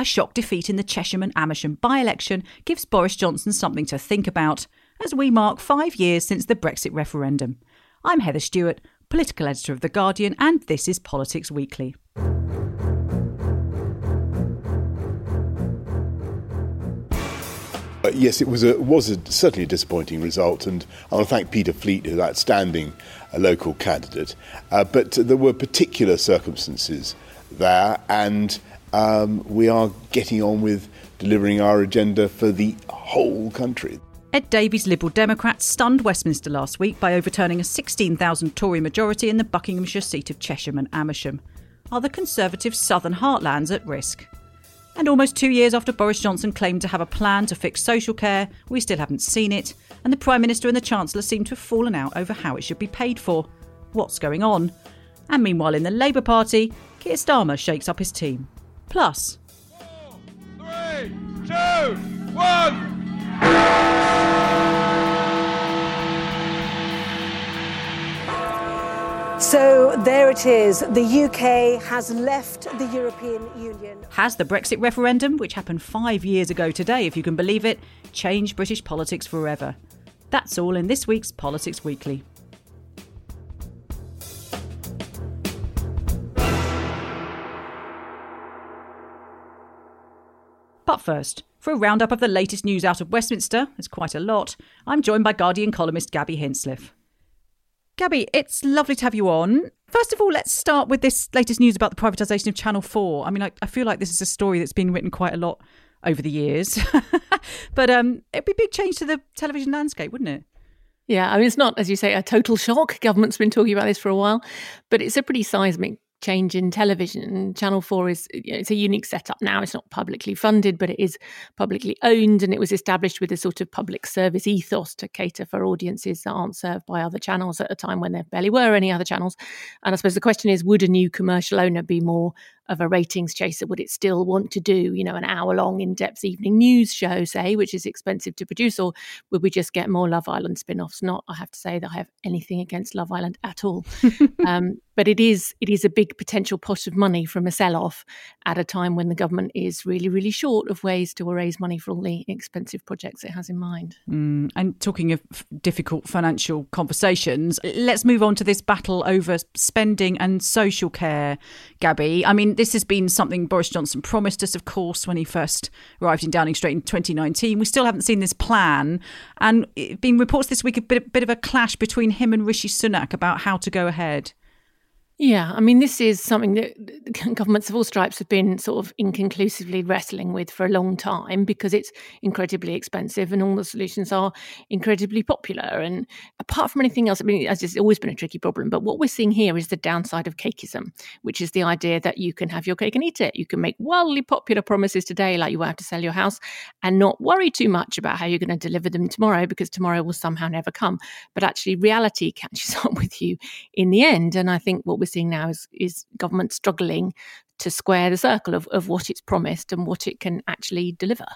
A shock defeat in the Chesham and Amersham by election gives Boris Johnson something to think about as we mark five years since the Brexit referendum. I'm Heather Stewart, political editor of The Guardian, and this is Politics Weekly. Uh, yes, it was a was a, certainly a disappointing result, and I want to thank Peter Fleet, who's an outstanding a local candidate. Uh, but there were particular circumstances there, and um, we are getting on with delivering our agenda for the whole country. Ed Davey's, Liberal Democrats stunned Westminster last week by overturning a 16,000 Tory majority in the Buckinghamshire seat of Chesham and Amersham. Are the Conservative southern heartlands at risk? And almost two years after Boris Johnson claimed to have a plan to fix social care, we still haven't seen it, and the Prime Minister and the Chancellor seem to have fallen out over how it should be paid for. What's going on? And meanwhile, in the Labour Party, Keir Starmer shakes up his team. Plus, Four, three, two, one. So there it is. The UK has left the European Union. has the Brexit referendum, which happened five years ago today, if you can believe it, changed British politics forever? That's all in this week's Politics Weekly. But first, for a roundup of the latest news out of Westminster, there's quite a lot, I'm joined by Guardian columnist Gabby Hinsliff. Gabby, it's lovely to have you on. First of all, let's start with this latest news about the privatisation of Channel 4. I mean, I, I feel like this is a story that's been written quite a lot over the years. but um, it'd be a big change to the television landscape, wouldn't it? Yeah, I mean, it's not, as you say, a total shock. Government's been talking about this for a while, but it's a pretty seismic change in television. Channel 4 is you know, it's a unique setup now. It's not publicly funded, but it is publicly owned and it was established with a sort of public service ethos to cater for audiences that aren't served by other channels at a time when there barely were any other channels. And I suppose the question is would a new commercial owner be more of a ratings chaser? Would it still want to do, you know, an hour long in depth evening news show, say, which is expensive to produce, or would we just get more Love Island spin offs? Not, I have to say, that I have anything against Love Island at all. um, but it is it is a big potential pot of money from a sell off at a time when the government is really, really short of ways to raise money for all the expensive projects it has in mind. Mm, and talking of difficult financial conversations, let's move on to this battle over spending and social care, Gabby. I mean, this has been something Boris Johnson promised us, of course, when he first arrived in Downing Street in 2019. We still haven't seen this plan. And it been reports this week a bit, bit of a clash between him and Rishi Sunak about how to go ahead. Yeah, I mean, this is something that governments of all stripes have been sort of inconclusively wrestling with for a long time because it's incredibly expensive and all the solutions are incredibly popular. And apart from anything else, I mean, it's always been a tricky problem. But what we're seeing here is the downside of cakeism, which is the idea that you can have your cake and eat it. You can make wildly popular promises today, like you won't have to sell your house, and not worry too much about how you're going to deliver them tomorrow because tomorrow will somehow never come. But actually, reality catches up with you in the end. And I think what we're seeing now is, is government struggling to square the circle of, of what it's promised and what it can actually deliver.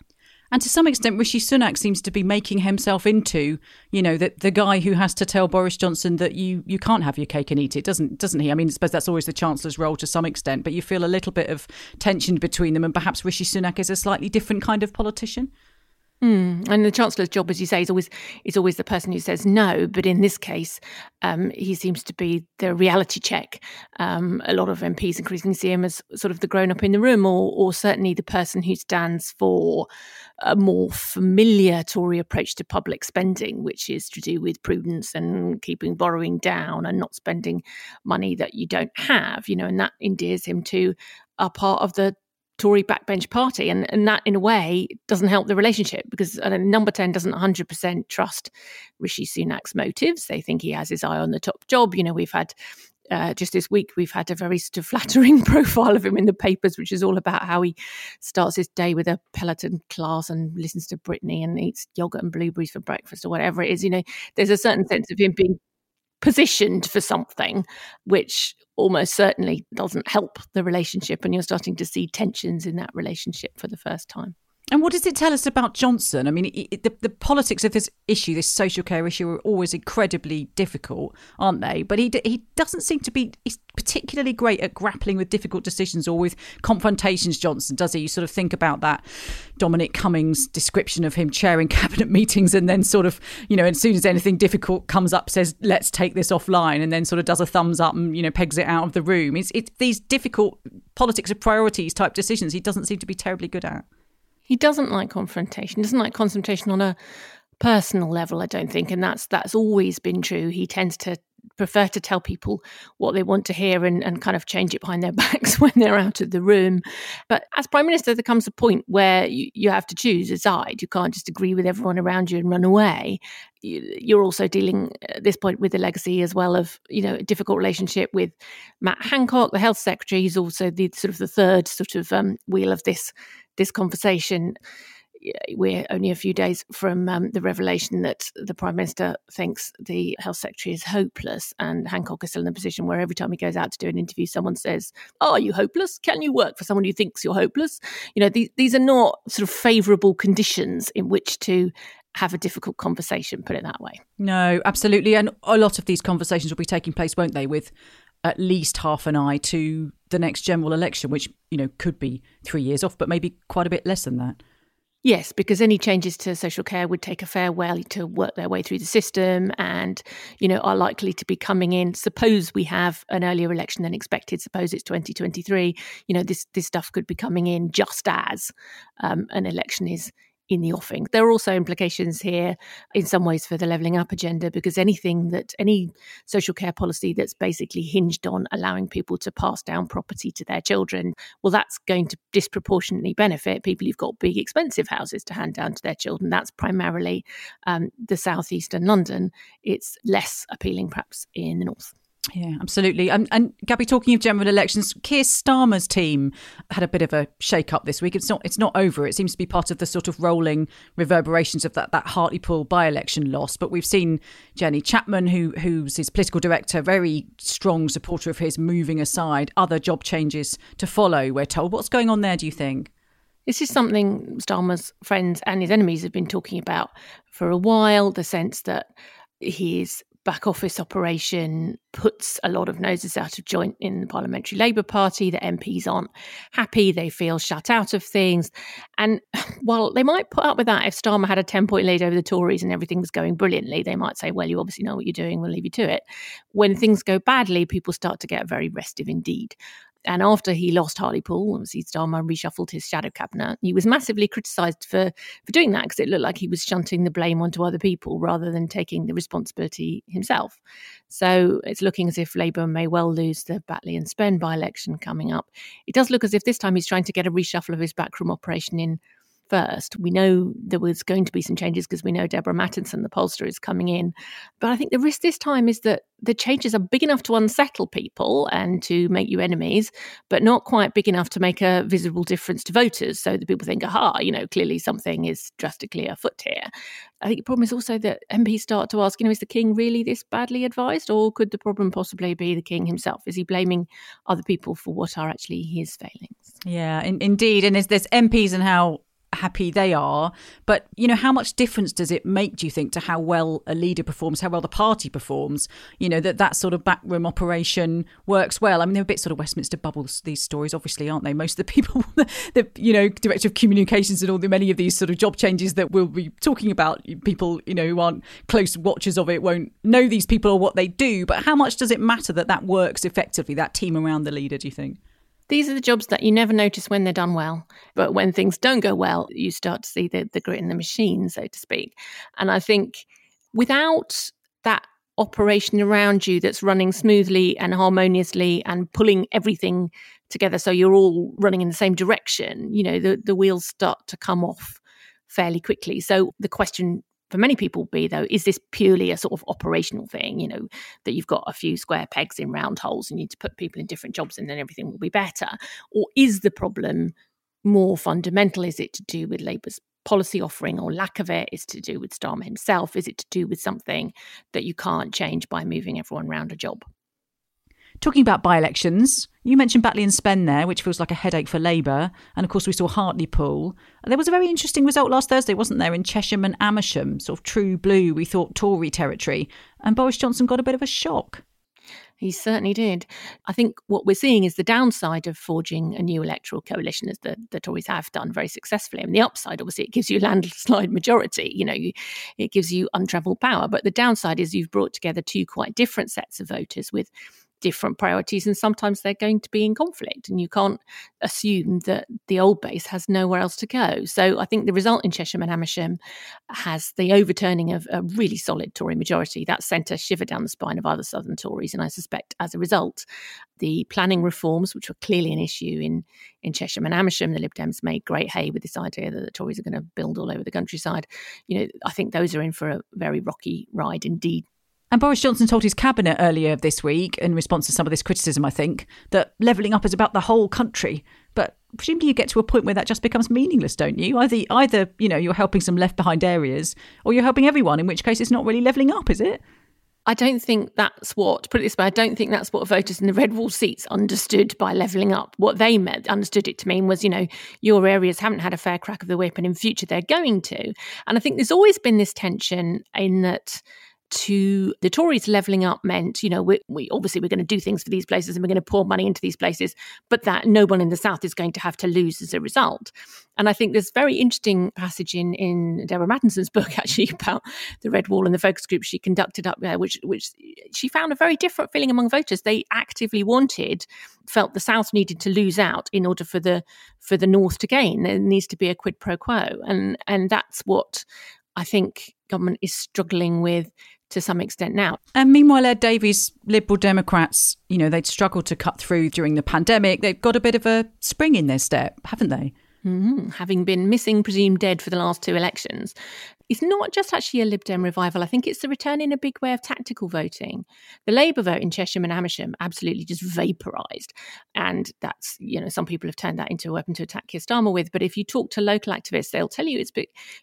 And to some extent, Rishi Sunak seems to be making himself into, you know, the, the guy who has to tell Boris Johnson that you, you can't have your cake and eat it, doesn't doesn't he? I mean, I suppose that's always the Chancellor's role to some extent, but you feel a little bit of tension between them, and perhaps Rishi Sunak is a slightly different kind of politician. Hmm. And the chancellor's job, as you say, is always is always the person who says no. But in this case, um, he seems to be the reality check. Um, a lot of MPs increasingly see him as sort of the grown up in the room, or or certainly the person who stands for a more familiar Tory approach to public spending, which is to do with prudence and keeping borrowing down and not spending money that you don't have. You know, and that endears him to a part of the Tory backbench party. And, and that, in a way, doesn't help the relationship because uh, number 10 doesn't 100% trust Rishi Sunak's motives. They think he has his eye on the top job. You know, we've had uh, just this week, we've had a very sort of flattering profile of him in the papers, which is all about how he starts his day with a Peloton class and listens to Britney and eats yogurt and blueberries for breakfast or whatever it is. You know, there's a certain sense of him being positioned for something, which almost certainly doesn't help the relationship. And you're starting to see tensions in that relationship for the first time. And what does it tell us about Johnson? I mean, it, the, the politics of this issue, this social care issue, are always incredibly difficult, aren't they? But he he doesn't seem to be particularly great at grappling with difficult decisions or with confrontations. Johnson does he? You sort of think about that Dominic Cummings description of him chairing cabinet meetings and then sort of, you know, as soon as anything difficult comes up, says let's take this offline, and then sort of does a thumbs up and you know pegs it out of the room. It's it's these difficult politics of priorities type decisions he doesn't seem to be terribly good at. He doesn't like confrontation. Doesn't like confrontation on a personal level, I don't think, and that's that's always been true. He tends to prefer to tell people what they want to hear and, and kind of change it behind their backs when they're out of the room. But as Prime Minister, there comes a point where you, you have to choose a side. You can't just agree with everyone around you and run away. You, are also dealing at this point with the legacy as well of, you know, a difficult relationship with Matt Hancock, the health secretary. He's also the sort of the third sort of um, wheel of this this conversation we're only a few days from um, the revelation that the Prime Minister thinks the Health Secretary is hopeless, and Hancock is still in a position where every time he goes out to do an interview, someone says, oh, Are you hopeless? Can you work for someone who thinks you're hopeless? You know, these, these are not sort of favourable conditions in which to have a difficult conversation, put it that way. No, absolutely. And a lot of these conversations will be taking place, won't they, with at least half an eye to the next general election, which, you know, could be three years off, but maybe quite a bit less than that. Yes, because any changes to social care would take a fair while to work their way through the system and, you know, are likely to be coming in. Suppose we have an earlier election than expected, suppose it's 2023, you know, this, this stuff could be coming in just as um, an election is in the offing. There are also implications here in some ways for the levelling up agenda because anything that any social care policy that's basically hinged on allowing people to pass down property to their children, well, that's going to disproportionately benefit people who've got big, expensive houses to hand down to their children. That's primarily um, the southeastern London. It's less appealing, perhaps, in the north. Yeah, absolutely. And, and Gabby, talking of general elections, Keir Starmer's team had a bit of a shake-up this week. It's not it's not over. It seems to be part of the sort of rolling reverberations of that that Hartlepool by-election loss. But we've seen Jenny Chapman, who who's his political director, very strong supporter of his, moving aside other job changes to follow. We're told. What's going on there? Do you think? This is something Starmer's friends and his enemies have been talking about for a while. The sense that he's back office operation puts a lot of noses out of joint in the Parliamentary Labour Party. The MPs aren't happy, they feel shut out of things. And while they might put up with that if Starmer had a 10 point lead over the Tories and everything was going brilliantly, they might say, well, you obviously know what you're doing, we'll leave you to it. When things go badly, people start to get very restive indeed. And after he lost Hartlepool, obviously Starmer reshuffled his shadow cabinet. He was massively criticised for for doing that because it looked like he was shunting the blame onto other people rather than taking the responsibility himself. So it's looking as if Labour may well lose the Batley and Spen by election coming up. It does look as if this time he's trying to get a reshuffle of his backroom operation in first. We know there was going to be some changes because we know Deborah Mattinson, the pollster, is coming in. But I think the risk this time is that the changes are big enough to unsettle people and to make you enemies, but not quite big enough to make a visible difference to voters. So that people think, aha, you know, clearly something is drastically afoot here. I think the problem is also that MPs start to ask, you know, is the king really this badly advised, or could the problem possibly be the king himself? Is he blaming other people for what are actually his failings? Yeah, in, indeed. And there's, there's MPs and how happy they are. But, you know, how much difference does it make, do you think, to how well a leader performs, how well the party performs? You know, that that sort of backroom operation works well. I mean, they're a bit sort of Westminster bubbles, these stories, obviously, aren't they? Most of the people, the, you know, director of communications and all the many of these sort of job changes that we'll be talking about, people, you know, who aren't close watchers of it won't know these people or what they do. But how much does it matter that that works effectively, that team around the leader, do you think? These are the jobs that you never notice when they're done well. But when things don't go well, you start to see the, the grit in the machine, so to speak. And I think without that operation around you that's running smoothly and harmoniously and pulling everything together so you're all running in the same direction, you know, the, the wheels start to come off fairly quickly. So the question for many people be though is this purely a sort of operational thing you know that you've got a few square pegs in round holes and you need to put people in different jobs and then everything will be better? Or is the problem more fundamental? Is it to do with labour's policy offering or lack of it? Is it to do with starmer himself? Is it to do with something that you can't change by moving everyone around a job? Talking about by elections, you mentioned Batley and Spen there, which feels like a headache for Labour. And of course, we saw Hartlepool. There was a very interesting result last Thursday, wasn't there, in Chesham and Amersham, sort of true blue, we thought Tory territory. And Boris Johnson got a bit of a shock. He certainly did. I think what we're seeing is the downside of forging a new electoral coalition, as the, the Tories have done very successfully. And the upside, obviously, it gives you a landslide majority. You know, you, it gives you untravelled power. But the downside is you've brought together two quite different sets of voters with different priorities and sometimes they're going to be in conflict and you can't assume that the old base has nowhere else to go. So i think the result in chesham and amersham has the overturning of a really solid tory majority that sent a shiver down the spine of other southern tories and i suspect as a result the planning reforms which were clearly an issue in in chesham and amersham the lib dems made great hay with this idea that the tories are going to build all over the countryside. You know i think those are in for a very rocky ride indeed and Boris Johnson told his cabinet earlier this week, in response to some of this criticism, I think, that levelling up is about the whole country. But presumably you get to a point where that just becomes meaningless, don't you? Either, either you know, you're helping some left behind areas, or you're helping everyone. In which case, it's not really levelling up, is it? I don't think that's what, put it this way, I don't think that's what voters in the red wall seats understood by levelling up. What they meant, understood it to mean was, you know, your areas haven't had a fair crack of the whip and in future they're going to. And I think there's always been this tension in that to the Tories levelling up meant, you know, we, we obviously we're going to do things for these places and we're going to pour money into these places, but that no one in the South is going to have to lose as a result. And I think there's very interesting passage in in Deborah Mattinson's book actually about the Red Wall and the focus group she conducted up there, which which she found a very different feeling among voters. They actively wanted, felt the South needed to lose out in order for the for the North to gain. There needs to be a quid pro quo, and and that's what I think government is struggling with to some extent now. And meanwhile, Ed Davey's Liberal Democrats, you know, they'd struggled to cut through during the pandemic. They've got a bit of a spring in their step, haven't they? Mm-hmm. Having been missing, presumed dead for the last two elections, it's not just actually a Lib Dem revival. I think it's the return in a big way of tactical voting. The Labour vote in Chesham and Amersham absolutely just vaporised. And that's, you know, some people have turned that into a weapon to attack Keir Starmer with. But if you talk to local activists, they'll tell you it's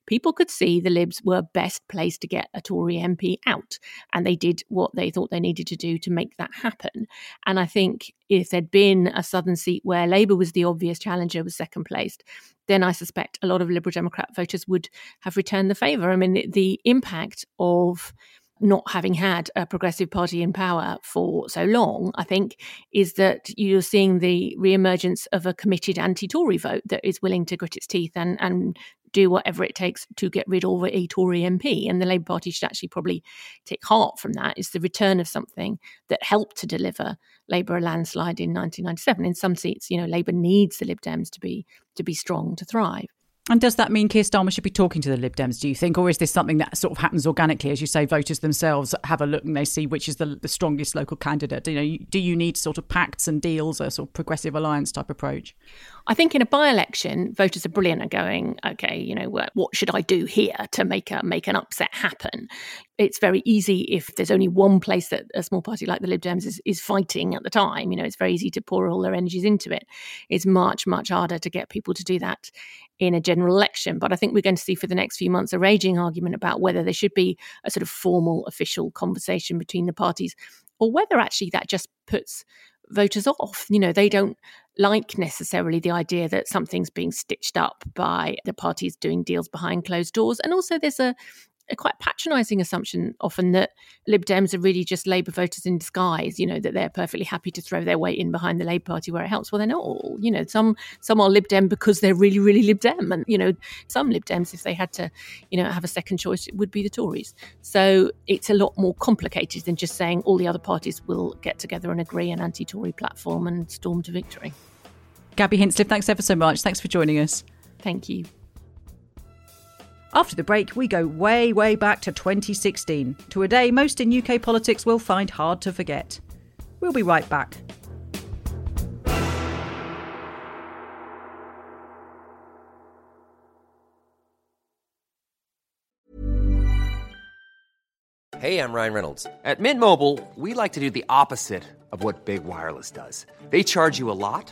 people could see the Libs were best placed to get a Tory MP out. And they did what they thought they needed to do to make that happen. And I think if there'd been a southern seat where Labour was the obvious challenger, was second placed, then I suspect a lot of Liberal Democrat voters would have returned the favour. I mean, the, the impact of not having had a progressive party in power for so long, I think, is that you're seeing the re-emergence of a committed anti-Tory vote that is willing to grit its teeth and and do whatever it takes to get rid of a Tory MP. And the Labour Party should actually probably take heart from that. It's the return of something that helped to deliver Labour a landslide in 1997. In some seats, you know, Labour needs the Lib Dems to be to be strong to thrive. And does that mean Keir Starmer should be talking to the Lib Dems, do you think? Or is this something that sort of happens organically? As you say, voters themselves have a look and they see which is the, the strongest local candidate. You know, do you need sort of pacts and deals, a sort of progressive alliance type approach? I think in a by-election, voters are brilliant at going, okay, you know, what should I do here to make a make an upset happen? It's very easy if there's only one place that a small party like the Lib Dems is, is fighting at the time. You know, it's very easy to pour all their energies into it. It's much much harder to get people to do that in a general election. But I think we're going to see for the next few months a raging argument about whether there should be a sort of formal official conversation between the parties or whether actually that just puts voters off. You know, they don't like necessarily the idea that something's being stitched up by the parties doing deals behind closed doors. And also, there's a a quite patronising assumption often that Lib Dems are really just Labour voters in disguise. You know that they're perfectly happy to throw their weight in behind the Labour Party where it helps. Well, they're not all. You know, some some are Lib Dem because they're really really Lib Dem, and you know some Lib Dems, if they had to, you know, have a second choice, it would be the Tories. So it's a lot more complicated than just saying all the other parties will get together and agree an anti-Tory platform and storm to victory. Gabby Hinsliff, thanks ever so much. Thanks for joining us. Thank you. After the break, we go way, way back to 2016, to a day most in UK politics will find hard to forget. We'll be right back. Hey, I'm Ryan Reynolds. At Mint Mobile, we like to do the opposite of what Big Wireless does. They charge you a lot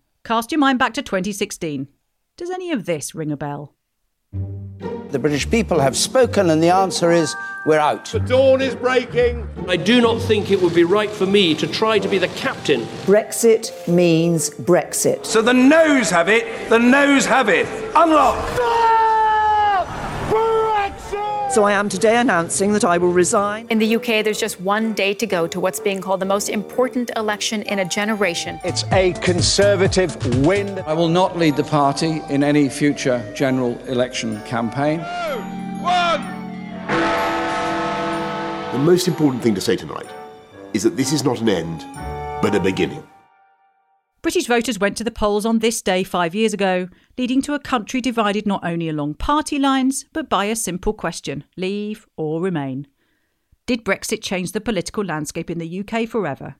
cast your mind back to 2016. Does any of this ring a bell? The British people have spoken, and the answer is we're out. The dawn is breaking. I do not think it would be right for me to try to be the captain. Brexit means Brexit. So the noes have it, the noes have it. Unlock! So I am today announcing that I will resign. In the UK, there's just one day to go to what's being called the most important election in a generation. It's a Conservative win. I will not lead the party in any future general election campaign. Two, one. The most important thing to say tonight is that this is not an end, but a beginning. British voters went to the polls on this day five years ago, leading to a country divided not only along party lines, but by a simple question leave or remain. Did Brexit change the political landscape in the UK forever?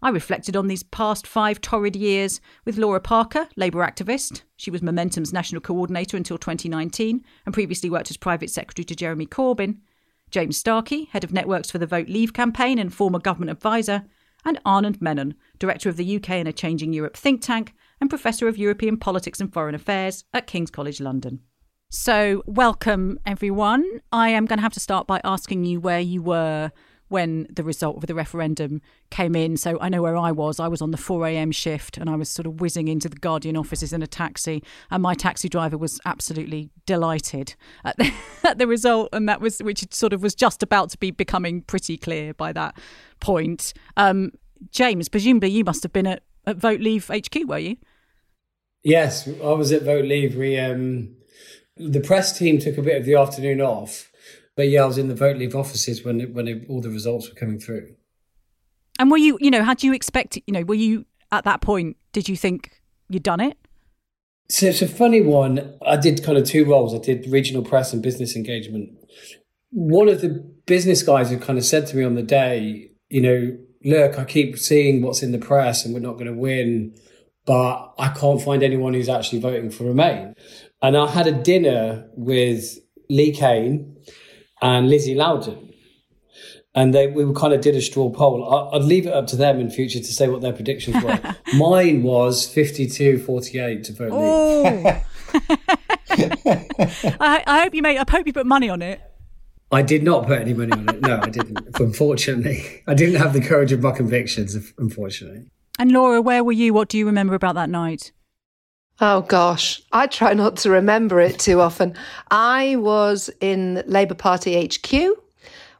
I reflected on these past five torrid years with Laura Parker, Labour activist. She was Momentum's national coordinator until 2019 and previously worked as private secretary to Jeremy Corbyn. James Starkey, head of networks for the Vote Leave campaign and former government advisor and Anand Menon, Director of the UK and a Changing Europe think tank and Professor of European Politics and Foreign Affairs at King's College London. So, welcome everyone. I am going to have to start by asking you where you were when the result of the referendum came in. So I know where I was. I was on the 4 a.m. shift and I was sort of whizzing into the Guardian offices in a taxi. And my taxi driver was absolutely delighted at the, at the result. And that was, which sort of was just about to be becoming pretty clear by that point. Um, James, presumably you must have been at, at Vote Leave HQ, were you? Yes, I was at Vote Leave. We um, the press team took a bit of the afternoon off, but yeah, I was in the Vote Leave offices when it, when it, all the results were coming through. And were you, you know, had you expect, you know, were you at that point? Did you think you'd done it? So it's a funny one. I did kind of two roles. I did regional press and business engagement. One of the business guys had kind of said to me on the day, you know, look, I keep seeing what's in the press and we're not going to win, but I can't find anyone who's actually voting for Remain. And I had a dinner with Lee Cain and Lizzie Loudon. And they, we kind of did a straw poll. I, would leave it up to them in future to say what their predictions were. Mine was 52 48 to vote oh. I, I hope you made, I hope you put money on it. I did not put any money on it. No, I didn't. unfortunately, I didn't have the courage of my convictions. Unfortunately. And Laura, where were you? What do you remember about that night? Oh gosh, I try not to remember it too often. I was in Labour Party HQ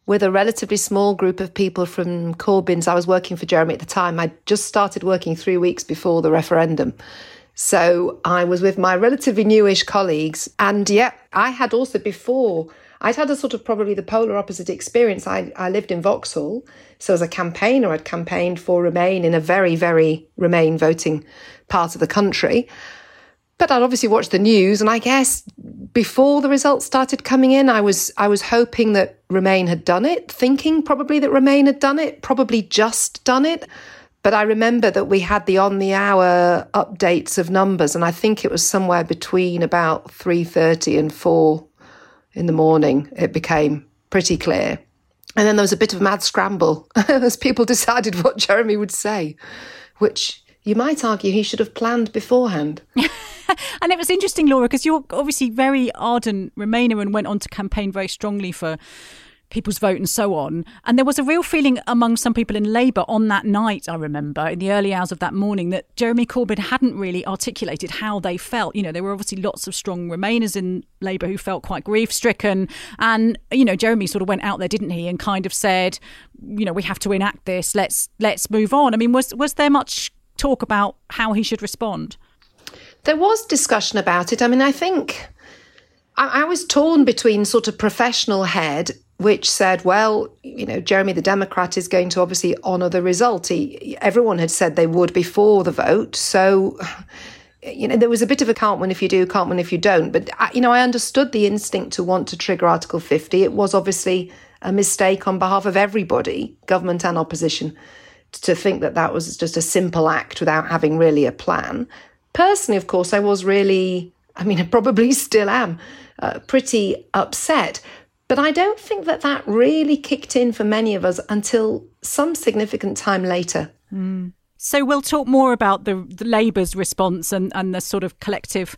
with a relatively small group of people from Corbyn's. I was working for Jeremy at the time. I just started working three weeks before the referendum. So I was with my relatively newish colleagues. And yeah, I had also before, I'd had a sort of probably the polar opposite experience. I, I lived in Vauxhall. So as a campaigner, I'd campaigned for Remain in a very, very Remain voting part of the country. But I'd obviously watched the news, and I guess before the results started coming in, I was I was hoping that Remain had done it, thinking probably that Remain had done it, probably just done it. But I remember that we had the on the hour updates of numbers, and I think it was somewhere between about three thirty and four in the morning. It became pretty clear, and then there was a bit of a mad scramble as people decided what Jeremy would say, which you might argue he should have planned beforehand. and it was interesting, Laura, because you're obviously very ardent Remainer and went on to campaign very strongly for people's vote and so on. And there was a real feeling among some people in Labour on that night, I remember, in the early hours of that morning, that Jeremy Corbyn hadn't really articulated how they felt. You know, there were obviously lots of strong Remainers in Labour who felt quite grief stricken. And, you know, Jeremy sort of went out there, didn't he, and kind of said, you know, we have to enact this, let's let's move on. I mean, was was there much talk about how he should respond? There was discussion about it. I mean, I think I, I was torn between sort of professional head which said, well, you know, Jeremy the Democrat is going to obviously honour the result. He, everyone had said they would before the vote. So, you know, there was a bit of a can't win if you do, can't win if you don't. But, you know, I understood the instinct to want to trigger Article 50. It was obviously a mistake on behalf of everybody, government and opposition, to think that that was just a simple act without having really a plan. Personally, of course, I was really, I mean, I probably still am, uh, pretty upset. But I don't think that that really kicked in for many of us until some significant time later. Mm. So we'll talk more about the, the Labour's response and, and the sort of collective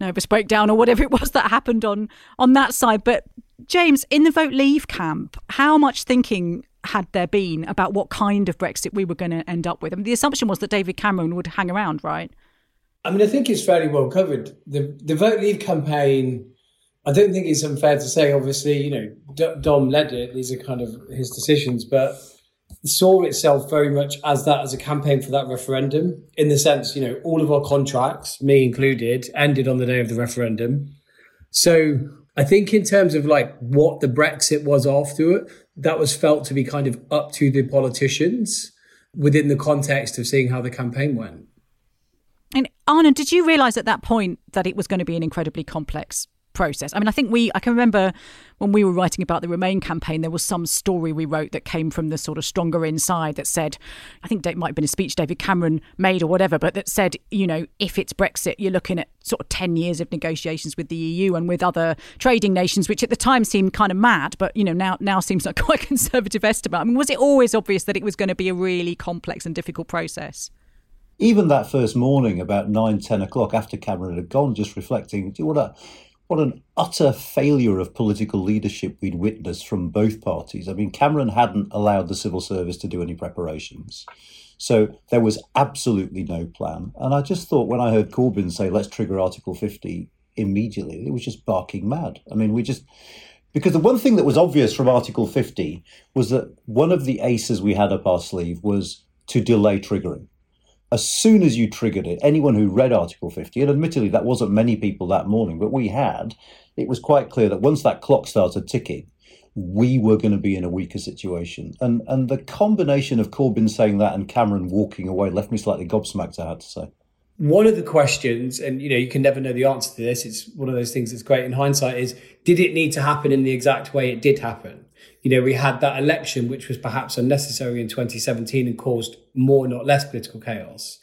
nervous breakdown or whatever it was that happened on on that side. But James, in the vote leave camp, how much thinking had there been about what kind of Brexit we were going to end up with? I mean, the assumption was that David Cameron would hang around, right? I mean, I think it's fairly well covered. The the vote leave campaign. I don't think it's unfair to say. Obviously, you know, Dom led it. These are kind of his decisions, but saw itself very much as that as a campaign for that referendum. In the sense, you know, all of our contracts, me included, ended on the day of the referendum. So I think in terms of like what the Brexit was after it, that was felt to be kind of up to the politicians within the context of seeing how the campaign went. Anand, did you realise at that point that it was going to be an incredibly complex process? I mean, I think we, I can remember when we were writing about the Remain campaign, there was some story we wrote that came from the sort of stronger inside that said, I think it might have been a speech David Cameron made or whatever, but that said, you know, if it's Brexit, you're looking at sort of 10 years of negotiations with the EU and with other trading nations, which at the time seemed kind of mad, but, you know, now, now seems like quite a conservative estimate. I mean, was it always obvious that it was going to be a really complex and difficult process? Even that first morning, about nine, ten o'clock after Cameron had gone, just reflecting, what a what an utter failure of political leadership we'd witnessed from both parties. I mean, Cameron hadn't allowed the civil service to do any preparations. So there was absolutely no plan. And I just thought when I heard Corbyn say, let's trigger Article 50 immediately, it was just barking mad. I mean, we just. Because the one thing that was obvious from Article 50 was that one of the aces we had up our sleeve was to delay triggering as soon as you triggered it, anyone who read Article 50, and admittedly that wasn't many people that morning, but we had, it was quite clear that once that clock started ticking, we were going to be in a weaker situation. And and the combination of Corbyn saying that and Cameron walking away left me slightly gobsmacked, I had to say. One of the questions, and you know, you can never know the answer to this, it's one of those things that's great in hindsight, is did it need to happen in the exact way it did happen? You know, we had that election, which was perhaps unnecessary in 2017 and caused more, not less political chaos.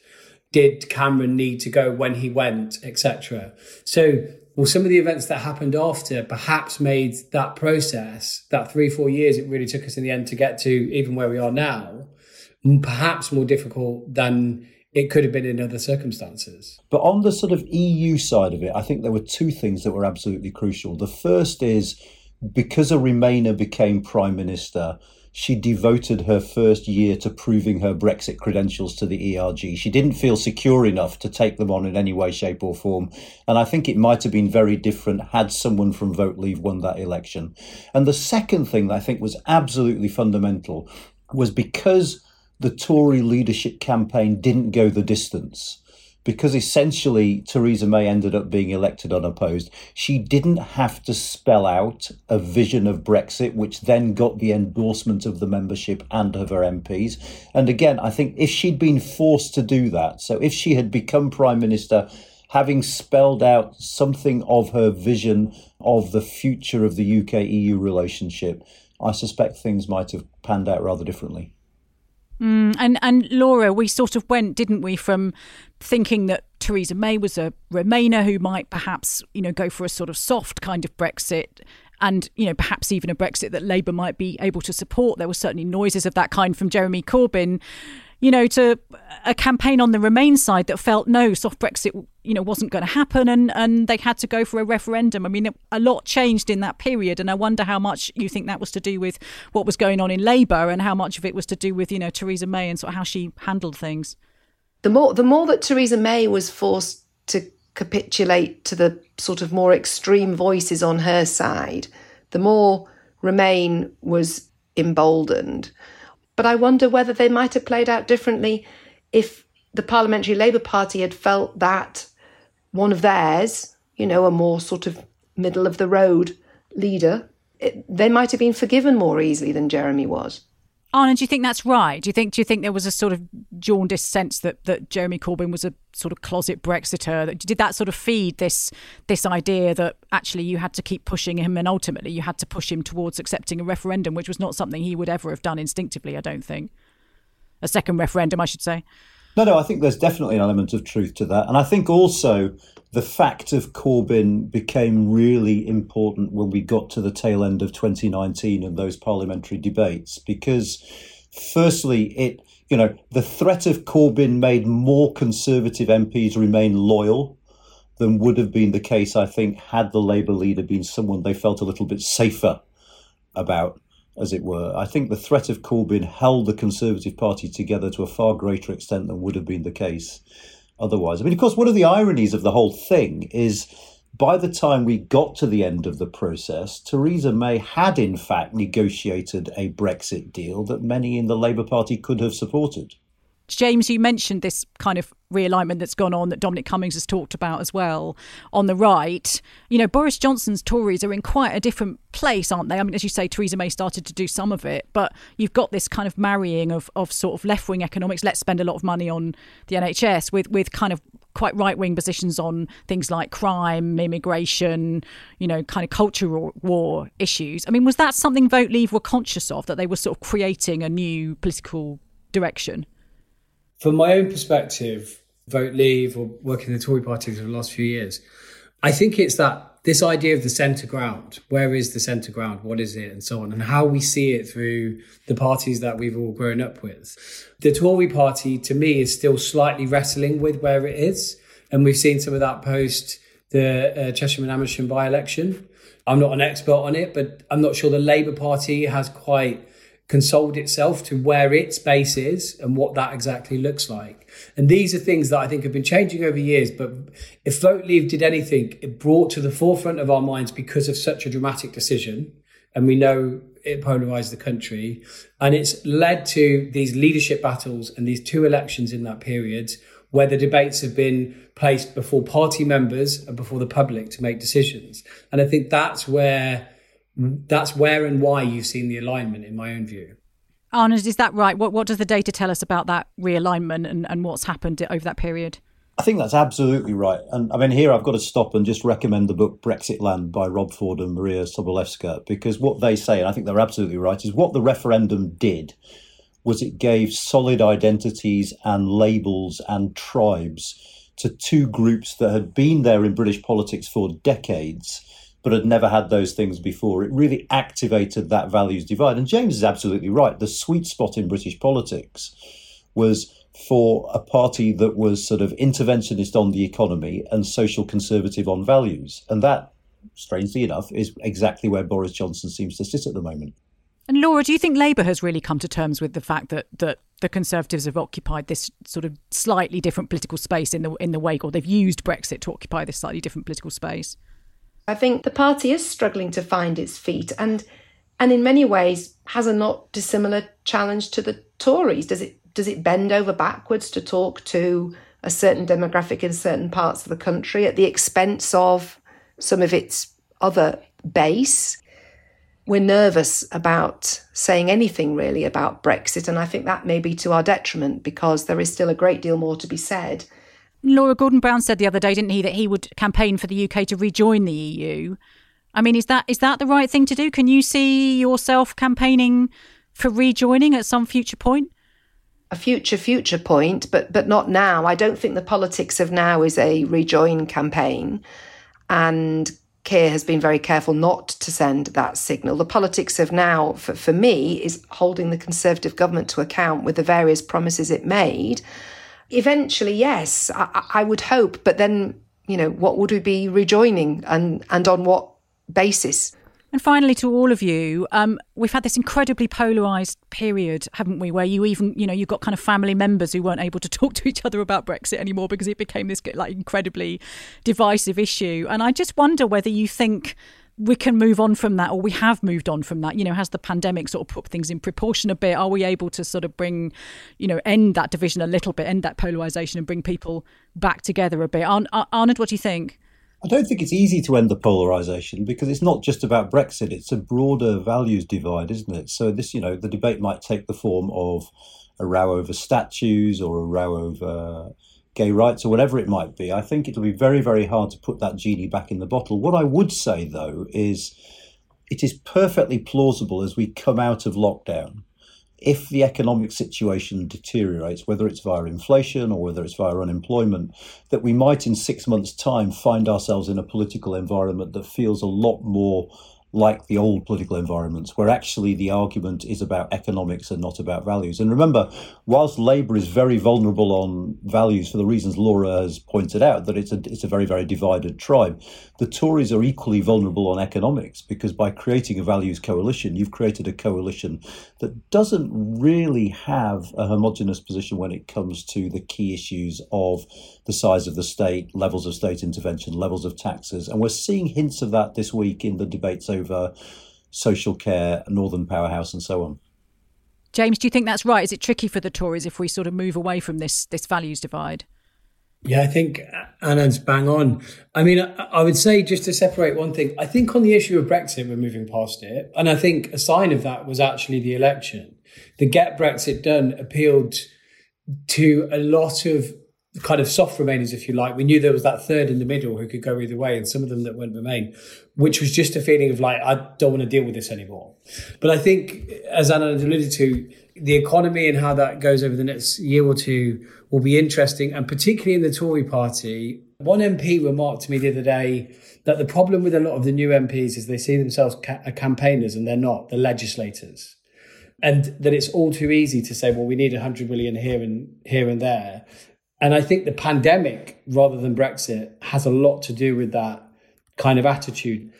Did Cameron need to go when he went, etc.? So, well, some of the events that happened after perhaps made that process, that three, four years it really took us in the end to get to even where we are now, perhaps more difficult than it could have been in other circumstances. But on the sort of EU side of it, I think there were two things that were absolutely crucial. The first is because a Remainer became prime minister, she devoted her first year to proving her Brexit credentials to the ERG. She didn't feel secure enough to take them on in any way, shape, or form. And I think it might have been very different had someone from Vote Leave won that election. And the second thing that I think was absolutely fundamental was because the Tory leadership campaign didn't go the distance because essentially Theresa May ended up being elected unopposed. She didn't have to spell out a vision of Brexit, which then got the endorsement of the membership and of her MPs. And again, I think if she'd been forced to do that, so if she had become Prime Minister, having spelled out something of her vision of the future of the UK EU relationship, I suspect things might have panned out rather differently. Mm, and and Laura, we sort of went, didn't we, from thinking that Theresa May was a Remainer who might perhaps, you know, go for a sort of soft kind of Brexit, and you know perhaps even a Brexit that Labour might be able to support. There were certainly noises of that kind from Jeremy Corbyn you know, to a campaign on the Remain side that felt no, soft Brexit, you know, wasn't going to happen, and and they had to go for a referendum. I mean, a lot changed in that period, and I wonder how much you think that was to do with what was going on in Labour, and how much of it was to do with you know Theresa May and sort of how she handled things. The more the more that Theresa May was forced to capitulate to the sort of more extreme voices on her side, the more Remain was emboldened. But I wonder whether they might have played out differently if the Parliamentary Labour Party had felt that one of theirs, you know, a more sort of middle of the road leader, it, they might have been forgiven more easily than Jeremy was. Anand, do you think that's right? Do you think do you think there was a sort of jaundiced sense that, that Jeremy Corbyn was a sort of closet Brexiter? Did that sort of feed this this idea that actually you had to keep pushing him and ultimately you had to push him towards accepting a referendum, which was not something he would ever have done instinctively, I don't think. A second referendum, I should say. No, no, I think there's definitely an element of truth to that. And I think also the fact of Corbyn became really important when we got to the tail end of 2019 and those parliamentary debates, because firstly, it you know the threat of Corbyn made more Conservative MPs remain loyal than would have been the case, I think, had the Labour leader been someone they felt a little bit safer about, as it were. I think the threat of Corbyn held the Conservative Party together to a far greater extent than would have been the case otherwise. I mean, of course, one of the ironies of the whole thing is by the time we got to the end of the process, Theresa May had in fact negotiated a Brexit deal that many in the Labour Party could have supported. James, you mentioned this kind of realignment that's gone on that Dominic Cummings has talked about as well on the right. You know, Boris Johnson's Tories are in quite a different place, aren't they? I mean, as you say, Theresa May started to do some of it, but you've got this kind of marrying of, of sort of left wing economics, let's spend a lot of money on the NHS, with, with kind of quite right wing positions on things like crime, immigration, you know, kind of cultural war issues. I mean, was that something Vote Leave were conscious of, that they were sort of creating a new political direction? From my own perspective, Vote Leave or working in the Tory party for the last few years, I think it's that this idea of the centre ground. Where is the centre ground? What is it? And so on, and how we see it through the parties that we've all grown up with. The Tory party, to me, is still slightly wrestling with where it is. And we've seen some of that post the uh, and Amersham by election. I'm not an expert on it, but I'm not sure the Labour Party has quite consoled itself to where its base is and what that exactly looks like. And these are things that I think have been changing over years. But if Vote Leave did anything, it brought to the forefront of our minds because of such a dramatic decision. And we know it polarized the country. And it's led to these leadership battles and these two elections in that period where the debates have been placed before party members and before the public to make decisions. And I think that's where that's where and why you've seen the alignment, in my own view. Anand, is that right? What what does the data tell us about that realignment and, and what's happened over that period? I think that's absolutely right. And I mean, here I've got to stop and just recommend the book Brexitland by Rob Ford and Maria Sobolewska, because what they say, and I think they're absolutely right, is what the referendum did was it gave solid identities and labels and tribes to two groups that had been there in British politics for decades but had never had those things before. It really activated that values divide. And James is absolutely right. The sweet spot in British politics was for a party that was sort of interventionist on the economy and social conservative on values. And that, strangely enough, is exactly where Boris Johnson seems to sit at the moment. And Laura, do you think Labour has really come to terms with the fact that that the Conservatives have occupied this sort of slightly different political space in the in the wake, or they've used Brexit to occupy this slightly different political space? I think the party is struggling to find its feet and and in many ways has a not dissimilar challenge to the Tories. Does it does it bend over backwards to talk to a certain demographic in certain parts of the country at the expense of some of its other base. We're nervous about saying anything really about Brexit, and I think that may be to our detriment because there is still a great deal more to be said. Laura Gordon Brown said the other day, didn't he, that he would campaign for the UK to rejoin the EU. I mean, is that is that the right thing to do? Can you see yourself campaigning for rejoining at some future point? A future future point, but but not now. I don't think the politics of now is a rejoin campaign, and Keir has been very careful not to send that signal. The politics of now, for, for me, is holding the Conservative government to account with the various promises it made. Eventually, yes, I, I would hope, but then you know what would we be rejoining and and on what basis. And finally, to all of you, um, we've had this incredibly polarised period, haven't we? Where you even, you know, you've got kind of family members who weren't able to talk to each other about Brexit anymore because it became this like incredibly divisive issue. And I just wonder whether you think we can move on from that or we have moved on from that. You know has the pandemic sort of put things in proportion a bit? Are we able to sort of bring you know end that division a little bit end that polarization and bring people back together a bit? Anand what do you think? I don't think it's easy to end the polarization because it's not just about Brexit, it's a broader values divide, isn't it? So, this, you know, the debate might take the form of a row over statues or a row over gay rights or whatever it might be. I think it'll be very, very hard to put that genie back in the bottle. What I would say, though, is it is perfectly plausible as we come out of lockdown if the economic situation deteriorates, whether it's via inflation or whether it's via unemployment, that we might in six months' time find ourselves in a political environment that feels a lot more like the old political environments, where actually the argument is about economics and not about values. And remember, whilst Labour is very vulnerable on values for the reasons Laura has pointed out, that it's a it's a very very divided tribe, the Tories are equally vulnerable on economics because by creating a values coalition, you've created a coalition that doesn't really have a homogenous position when it comes to the key issues of the size of the state, levels of state intervention, levels of taxes, and we're seeing hints of that this week in the debates over over social care, Northern Powerhouse, and so on. James, do you think that's right? Is it tricky for the Tories if we sort of move away from this this values divide? Yeah, I think Anand's bang on. I mean, I would say just to separate one thing, I think on the issue of Brexit, we're moving past it. And I think a sign of that was actually the election. The Get Brexit Done appealed to a lot of kind of soft remainers, if you like. We knew there was that third in the middle who could go either way, and some of them that wouldn't remain, which was just a feeling of like, I don't want to deal with this anymore. But I think, as Anand alluded to, the economy and how that goes over the next year or two will be interesting, and particularly in the Tory party. One MP remarked to me the other day that the problem with a lot of the new MPs is they see themselves ca- campaigners and they're not, the legislators and that it's all too easy to say, well, we need 100 million here and here and there, and I think the pandemic, rather than Brexit, has a lot to do with that kind of attitude.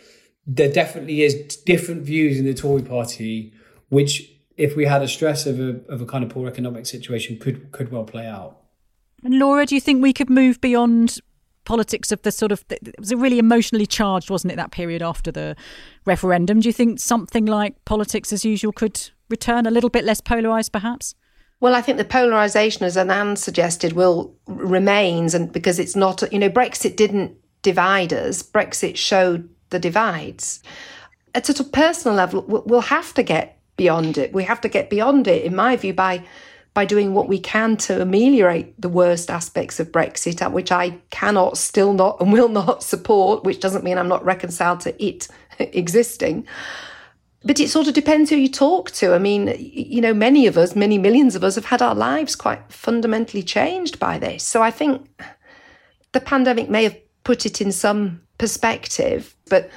There definitely is different views in the Tory party, which, if we had a stress of a, of a kind of poor economic situation, could could well play out. And Laura, do you think we could move beyond politics of the sort of it was a really emotionally charged, wasn't it, that period after the referendum? Do you think something like politics as usual could return a little bit less polarised, perhaps? Well, I think the polarisation, as Anand suggested, will remains, and because it's not, you know, Brexit didn't divide us. Brexit showed the divides. At a personal level, we'll have to get beyond it. We have to get beyond it, in my view, by by doing what we can to ameliorate the worst aspects of Brexit, which I cannot, still not, and will not support. Which doesn't mean I'm not reconciled to it existing. But it sort of depends who you talk to. I mean, you know, many of us, many millions of us have had our lives quite fundamentally changed by this. So I think the pandemic may have put it in some perspective, but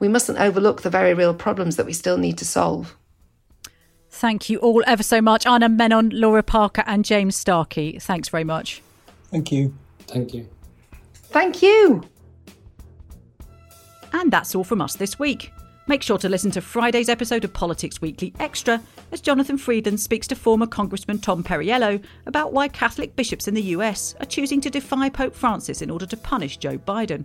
we mustn't overlook the very real problems that we still need to solve. Thank you all ever so much. Anand Menon, Laura Parker, and James Starkey. Thanks very much. Thank you. Thank you. Thank you. And that's all from us this week. Make sure to listen to Friday's episode of Politics Weekly Extra as Jonathan Freedland speaks to former Congressman Tom Perriello about why Catholic bishops in the US are choosing to defy Pope Francis in order to punish Joe Biden.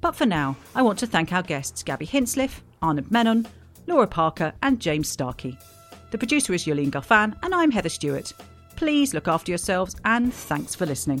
But for now, I want to thank our guests Gabby Hinsliff, Anand Menon, Laura Parker, and James Starkey. The producer is Yolene Goffin, and I'm Heather Stewart. Please look after yourselves and thanks for listening.